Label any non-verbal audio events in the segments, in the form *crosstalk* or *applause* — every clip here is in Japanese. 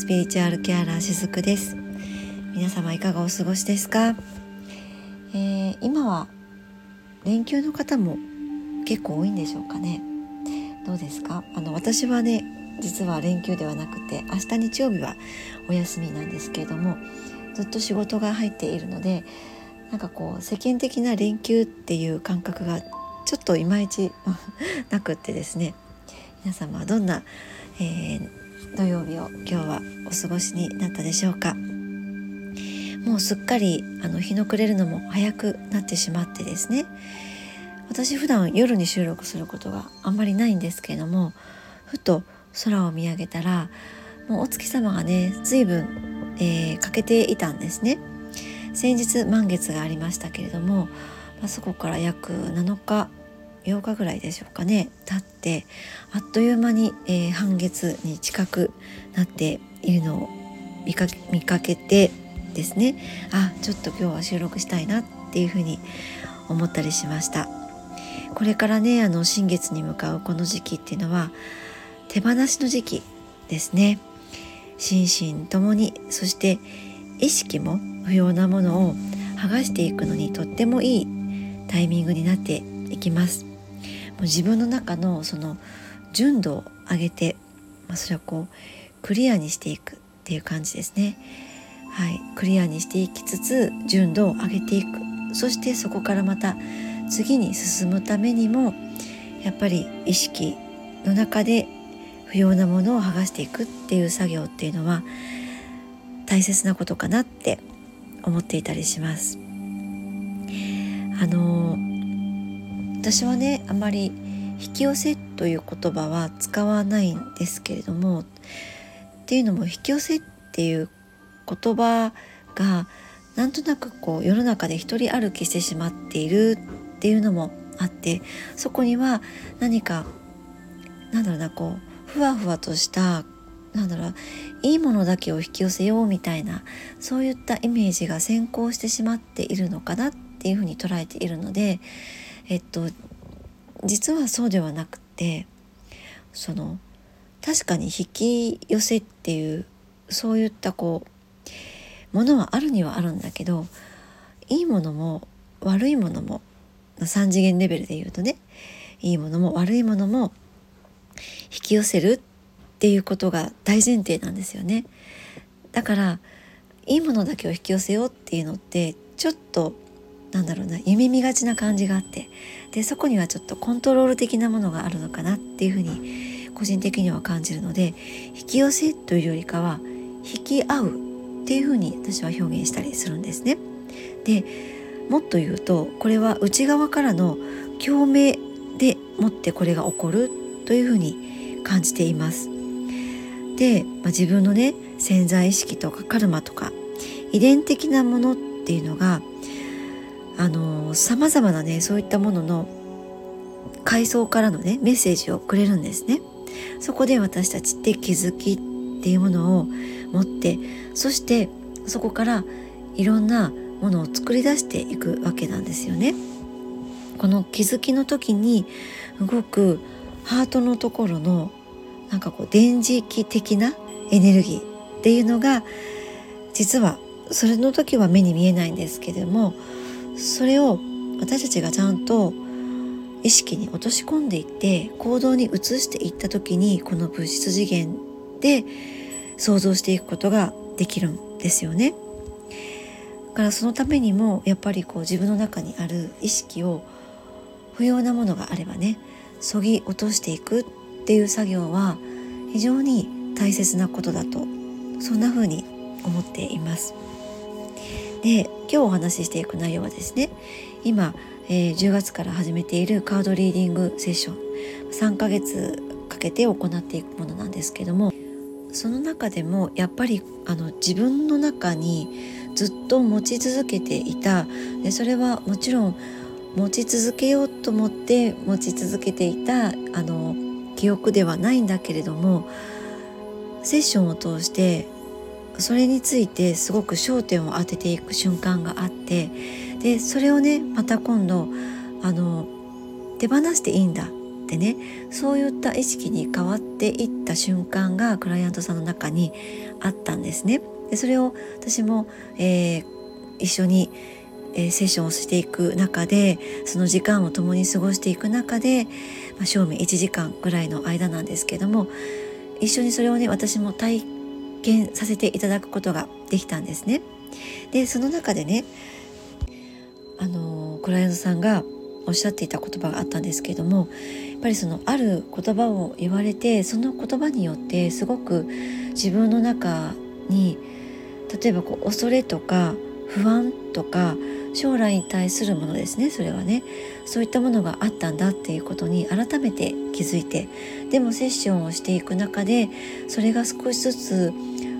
スピリチュアルケアラーしずくです。皆様いかがお過ごしですか、えー、今は連休の方も結構多いんでしょうかね。どうですか？あの私はね実は連休ではなくて明日日曜日はお休みなんですけれどもずっと仕事が入っているのでなんかこう世間的な連休っていう感覚がちょっといまいち *laughs* なくってですね。皆様はどんな、えー、土曜日を今日はお過ごしになったでしょうか。もうすっかりあの日の暮れるのも早くなってしまってですね。私普段夜に収録することがあんまりないんですけれどもふと空を見上げたらもうお月様がね随分、えー、欠けていたんですね。先日満月がありましたけれども、まあ、そこから約7日8日ぐらいでしょうかね経ってあっという間に、えー、半月に近くなっているのを見か見かけてですねあちょっと今日は収録したいなっていうふうに思ったりしました。これからねあの新月に向かうこの時期っていうのは手放しの時期ですね。心身ともにそして意識も不要なものを剥がしていくのにとってもいいタイミングになっていきます。う自分の中のその純度を上げて、まあ、それはこうクリアにしていくっていう感じですね。はい。クリアにしていきつつ純度を上げていく。そしてそこからまた次に進むためにもやっぱり意識の中で不要なものを剥がしていくっていう作業っていうのは大切なことかなって思っていたりします。あの私はねあまり引き寄せという言葉は使わないんですけれどもっていうのも引き寄せっていう言葉がなんとなくこう世の中で一人歩きしてしまっているっていうのもあってそこには何かなんだろうなこうふわふわとしたなんだろういいものだけを引き寄せようみたいなそういったイメージが先行してしまっているのかなっていうふうに捉えているのでえっと実はそうではなくてその確かに引き寄せっていうそういったこうものはあるにはあるんだけどいいものも悪いものも3次元レベルで言うとねいいものも悪いものも引き寄せるっていうことが大前提なんですよね。だからいいものだけを引き寄せようっていうのってちょっとなんだろうな夢見がちな感じがあってでそこにはちょっとコントロール的なものがあるのかなっていうふうに個人的には感じるので引き寄せというよりかは引き合うっていうふうに私は表現したりするんですね。でもっと言うとこれは内側からの共鳴でもってこれが起こるというふうに感じています。で、まあ、自分のね潜在意識とかカルマとか遺伝的なものっていうのがあのさまざまなねそういったものの階層からのねメッセージをくれるんですね。そこで私たちって気づきっていうものを持ってそしてそこからいろんなものを作り出していくわけなんですよね。この気づきの時に動くハートのところのなんかこう電磁気的なエネルギーっていうのが実はそれの時は目に見えないんですけれどもそれを私たちがちゃんと意識に落とし込んでいって行動に移していった時にこの物質次元で想像していくことができるんですよね。だからそのためにもやっぱりこう自分の中にある意識を不要なものがあればねそぎ落としていくっていう作業は非常に大切なことだとそんな風に思っています。で今日お話ししていく内容はですね今、えー、10月から始めているカードリーディングセッション3ヶ月かけて行っていくものなんですけどもその中でもやっぱりあの自分の中にずっと持ち続けていたでそれはもちろん持ち続けようと思って持ち続けていたあの記憶ではないんだけれどもセッションを通してそれについてすごく焦点を当てていく瞬間があってでそれをねまた今度あの手放していいんだってねそういった意識に変わっていった瞬間がクライアントさんの中にあったんですね。でそれを私も、えー、一緒に、えー、セッションをしていく中でその時間を共に過ごしていく中で、まあ、正味1時間ぐらいの間なんですけども一緒にそれをね私も体見させていただくことができたんですね。でその中でねあのクライアントさんがおっしゃっていた言葉があったんですけれどもやっぱりそのある言葉を言われてその言葉によってすごく自分の中に例えばこう恐れとか不安とか将来に対するものですね。それはね。そういったものがあったんだっていうことに改めて気づいてでもセッションをしていく中でそれが少しずつ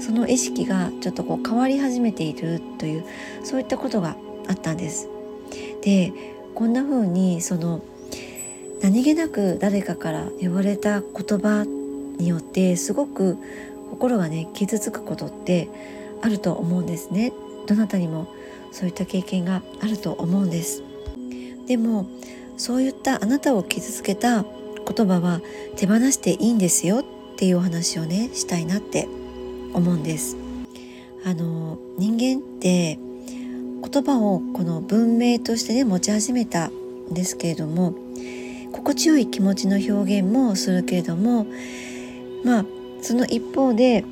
その意識がちょっとこう変わり始めているというそういったことがあったんです。でこんな風にその何気なく誰かから言われた言葉によってすごく心がね傷つくことってあると思うんですね。どなたにもそういった経験があると思うんです。でもそういったあなたを傷つけた言葉は手放していいんですよっていうお話をねしたいなって思うんです。あの人間って言葉をこの文明としてね持ち始めたんですけれども心地よい気持ちの表現もするけれどもまあその一方で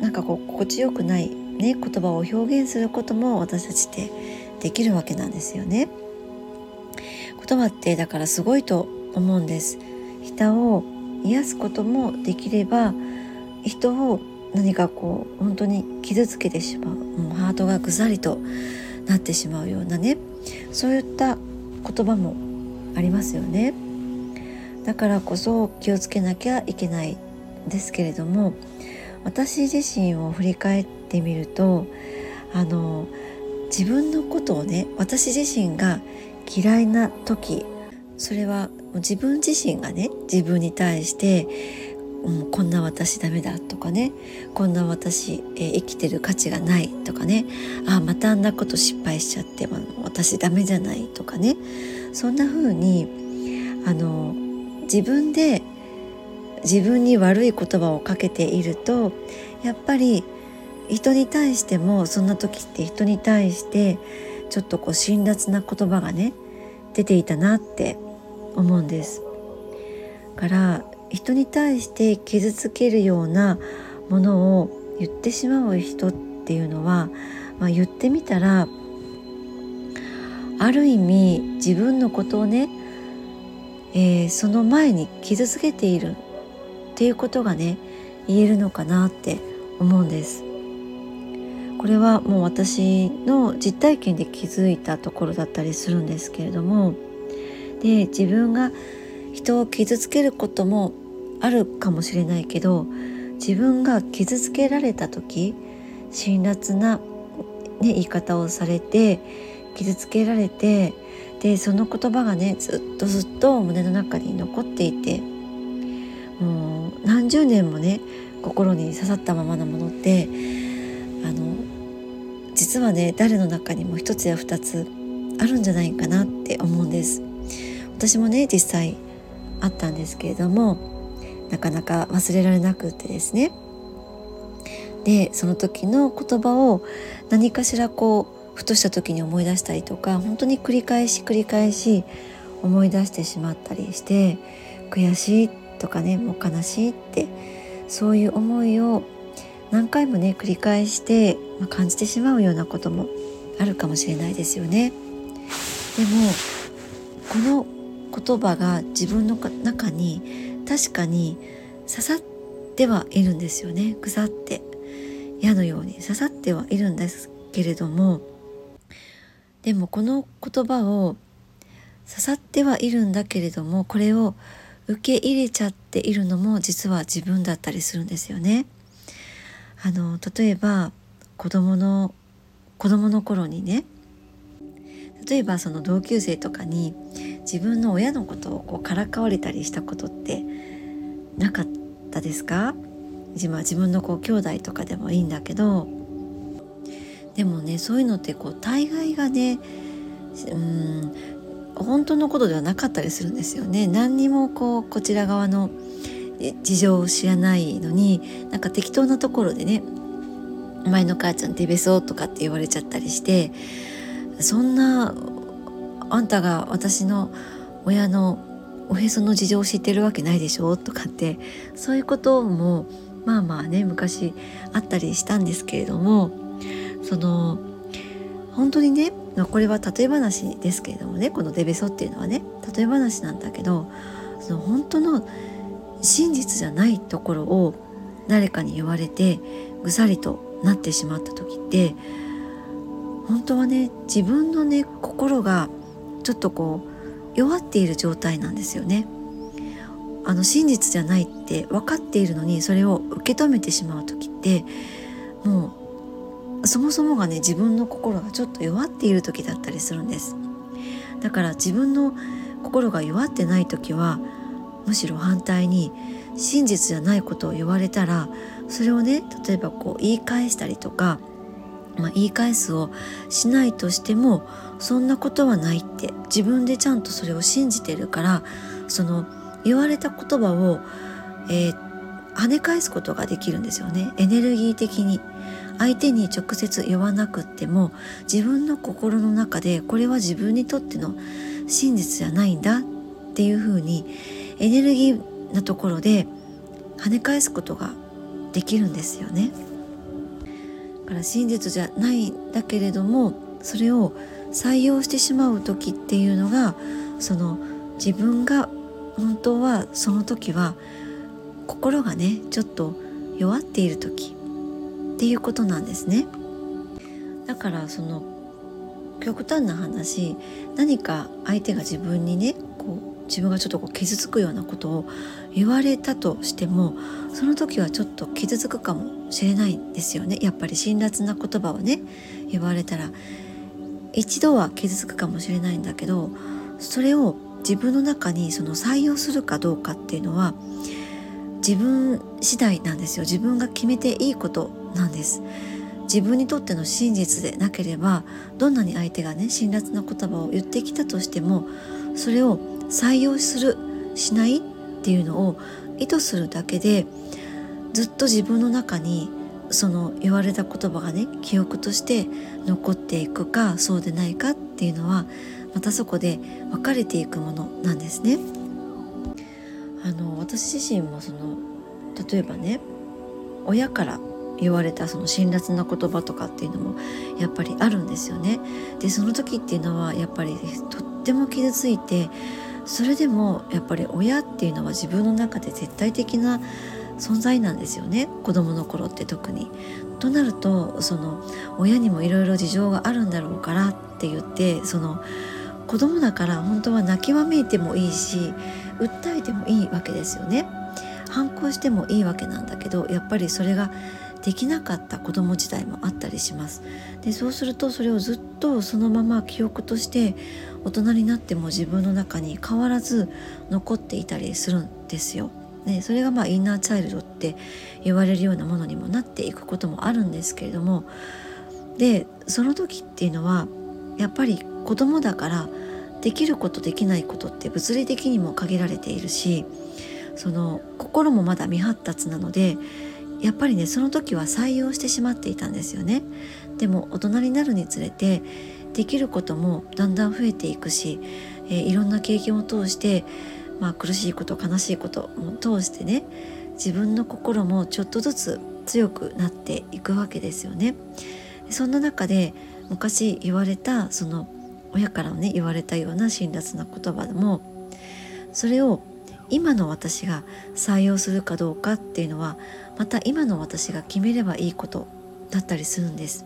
なんかこう心地よくないね言葉を表現することも私たちってできるわけなんですよね。言葉ってだからすごいと思うんです。人を癒すこともできれば人を何かこう本当に傷つけてしまうもうハートがぐさりとなってしまうようなねそういった言葉もありますよね。だからこそ気をつけなきゃいけないですけれども私自身を振り返ってみるとあの自分のことをね私自身が嫌いな時それは自分自身がね自分に対してうん、こんな私ダメだとかねこんな私、え、生きてる価値がないとかねあまたあんなこと失敗しちゃっても私ダメじゃないとかねそんな風にあの自分で自分に悪い言葉をかけているとやっぱり人に対してもそんな時って人に対してちょっとこう辛辣な言葉がね出ていたなって思うんです。から人に対して傷つけるようなものを言ってしまう人っていうのは、まあ、言ってみたらある意味自分のことをね、えー、その前に傷つけているっていうことがね言えるのかなって思うんです。これはもう私の実体験で気づいたところだったりするんですけれどもで自分が人を傷つけることもあるかもしれないけど自分が傷つけられた時辛辣な、ね、言い方をされて傷つけられてでその言葉がねずっとずっと胸の中に残っていてもう何十年もね心に刺さったままなものってあの実はね誰の中にも一つや二つあるんじゃないかなって思うんです。私もね実際あったんですけれどもなかなか忘れられなくてですね。でその時の言葉を何かしらこうふとした時に思い出したりとか本当に繰り返し繰り返し思い出してしまったりして悔しいとかねもう悲しいってそういう思いを何回もね繰り返して、感じてしまうようなこともあるかもしれないですよね。でもこの言葉が自分の中に確かに刺さってはいるんですよね腐って矢のように刺さってはいるんですけれどもでもこの言葉を刺さってはいるんだけれどもこれを受け入れちゃっているのも実は自分だったりするんですよね。あの例えば子供の子供の頃にね例えばその同級生とかに自分の親のことをこうからかわれたりしたことってなかったですか？自分のこう兄弟とかでもいいんだけどでもねそういうのってこう大概がねうん本当のことではなかったりするんですよね。何にもこうこちら側の事情を知らないのになんか適当なところでね「前の母ちゃん手べそ」とかって言われちゃったりしてそんなあんたが私の親のおへその事情を知ってるわけないでしょとかってそういうこともまあまあね昔あったりしたんですけれどもその本当にねこれは例え話ですけれどもねこのデベソっていうのはね例え話なんだけどその本当の真実じゃないところを誰かに言われてぐさりとなってしまった時って本当はね自分のね心がちょっとこう弱っている状態なんですよね。あの真実じゃないって分かっているのにそれを受け止めてしまう時ってもうそもそもがね自分の心がちょっと弱っている時だったりするんですだから自分の心が弱ってない時はむしろ反対に真実じゃないことを言われたらそれをね例えばこう言い返したりとか、まあ、言い返すをしないとしてもそんなことはないって自分でちゃんとそれを信じてるからその言われた言葉を、えー、跳ね返すことができるんですよね。エネルギー的に。相手に直接言わなくっても自分の心の中でこれは自分にとっての真実じゃないんだっていうふうにエネルギーなところで跳ね返すことができるんですよね。だから真実じゃないんだけれどもそれを採用してしまう時っていうのがその自分が本当はその時は心がねちょっと弱っている時っていうことなんですね。だからその極端な話何か相手が自分にねこう自分がちょっとこう傷つくようなことを言われたとしてもその時はちょっと傷つくかもしれないんですよね。やっぱり辛辣な言葉をね言われたら。一度は傷つくかもしれないんだけどそれを自分の中にその採用するかどうかっていうのは自分次第なんですよ。自分が決めていいことなんです。自分にとっての真実でなければどんなに相手がね辛辣な言葉を言ってきたとしてもそれを採用するしないっていうのを意図するだけでずっと自分の中にその言われた言葉がね記憶として残っていくかそうでないかっていうのはまたそこで分かれていくものなんですね。あの私自身もその例えばね親から言われたその辛辣な言葉とかっていうのもやっぱりあるんですよね。でその時っていうのはやっぱりとっても傷ついてそれでもやっぱり親っていうのは自分の中で絶対的な存在なんですよね子供の頃って特に。となるとその親にもいろいろ事情があるんだろうからって言ってその子供だから本当は泣きわめいてもいいし訴えてもいいわけですよね。反抗してもいいわけなんだけどやっぱりそれができなかった子供時代もあったりしますでそうするとそれをずっとそのまま記憶として大人になっても自分の中に変わらず残っていたりするんですよ。ね、それがまあインナーチャイルドって言われるようなものにもなっていくこともあるんですけれどもでその時っていうのはやっぱり子供だからできることできないことって物理的にも限られているしその心もまだ未発達なのでやっぱりねその時は採用してしまっていたんですよねでも大人になるにつれてできることもだんだん増えていくし、えー、いろんな経験を通して、まあ、苦しいこと悲しいことも通してね自分の心もちょっとずつ強くなっていくわけですよね。そんな中で昔言われたその親からね言われたような辛辣な言葉でもそれを今の私が採用するかどうかっていうのはまた今の私が決めればいいことだったりするんです。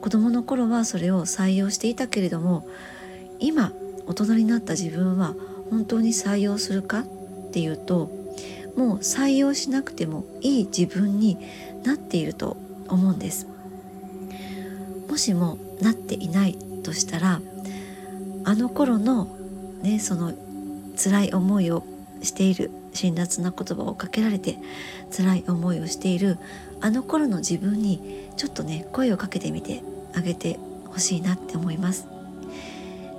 子供の頃はそれを採用していたけれども今大人になった自分は本当に採用するかっていうともう採用しなくてもいい自分になっていると思うんです。もしもなっていないとしたらあの頃のねその辛い思いをしている辛辣な言葉をかけられて辛い思いをしているあの頃の自分にちょっとね声をかけてみてあげてほしいなって思います。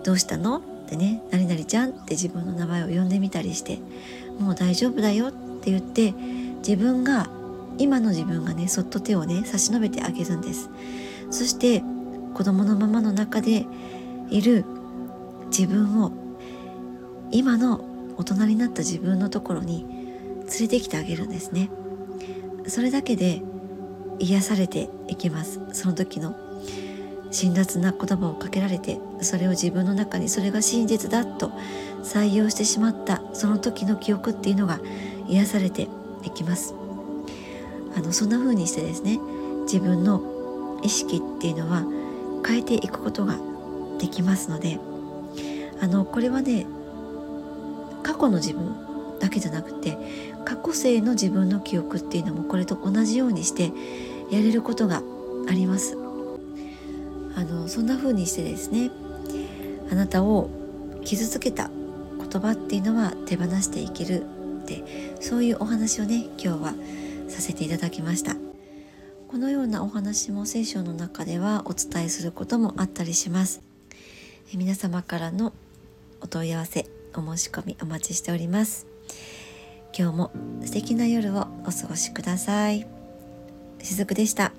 どうしたの？ってね「何々ちゃん」って自分の名前を呼んでみたりして「もう大丈夫だよ」って言って自分が今の自分がねそっと手をね差し伸べてあげるんです。そして子供のままの中でいる自分を今の大人になった自分のところに連れてきてあげるんですね。それだけで癒されていきます。その時の辛辣な言葉をかけられてそれを自分の中にそれが真実だと採用してしまったその時の記憶っていうのが癒されていきます。あのそんな風にしてですね自分の意識っていうのは変えていくことができますのであのこれはね去の自分だけじゃなくて過去性の自分の記憶っていうのもこれと同じようにしてやれることがあります。あのそんな風にしてですねあなたを傷つけた言葉っていうのは手放していけるってそういうお話をね今日はさせていただきました。このようなお話も聖書の中ではお伝えすることもあったりします。皆様からのお問い合わせお申し込みお待ちしております今日も素敵な夜をお過ごしくださいしずくでした。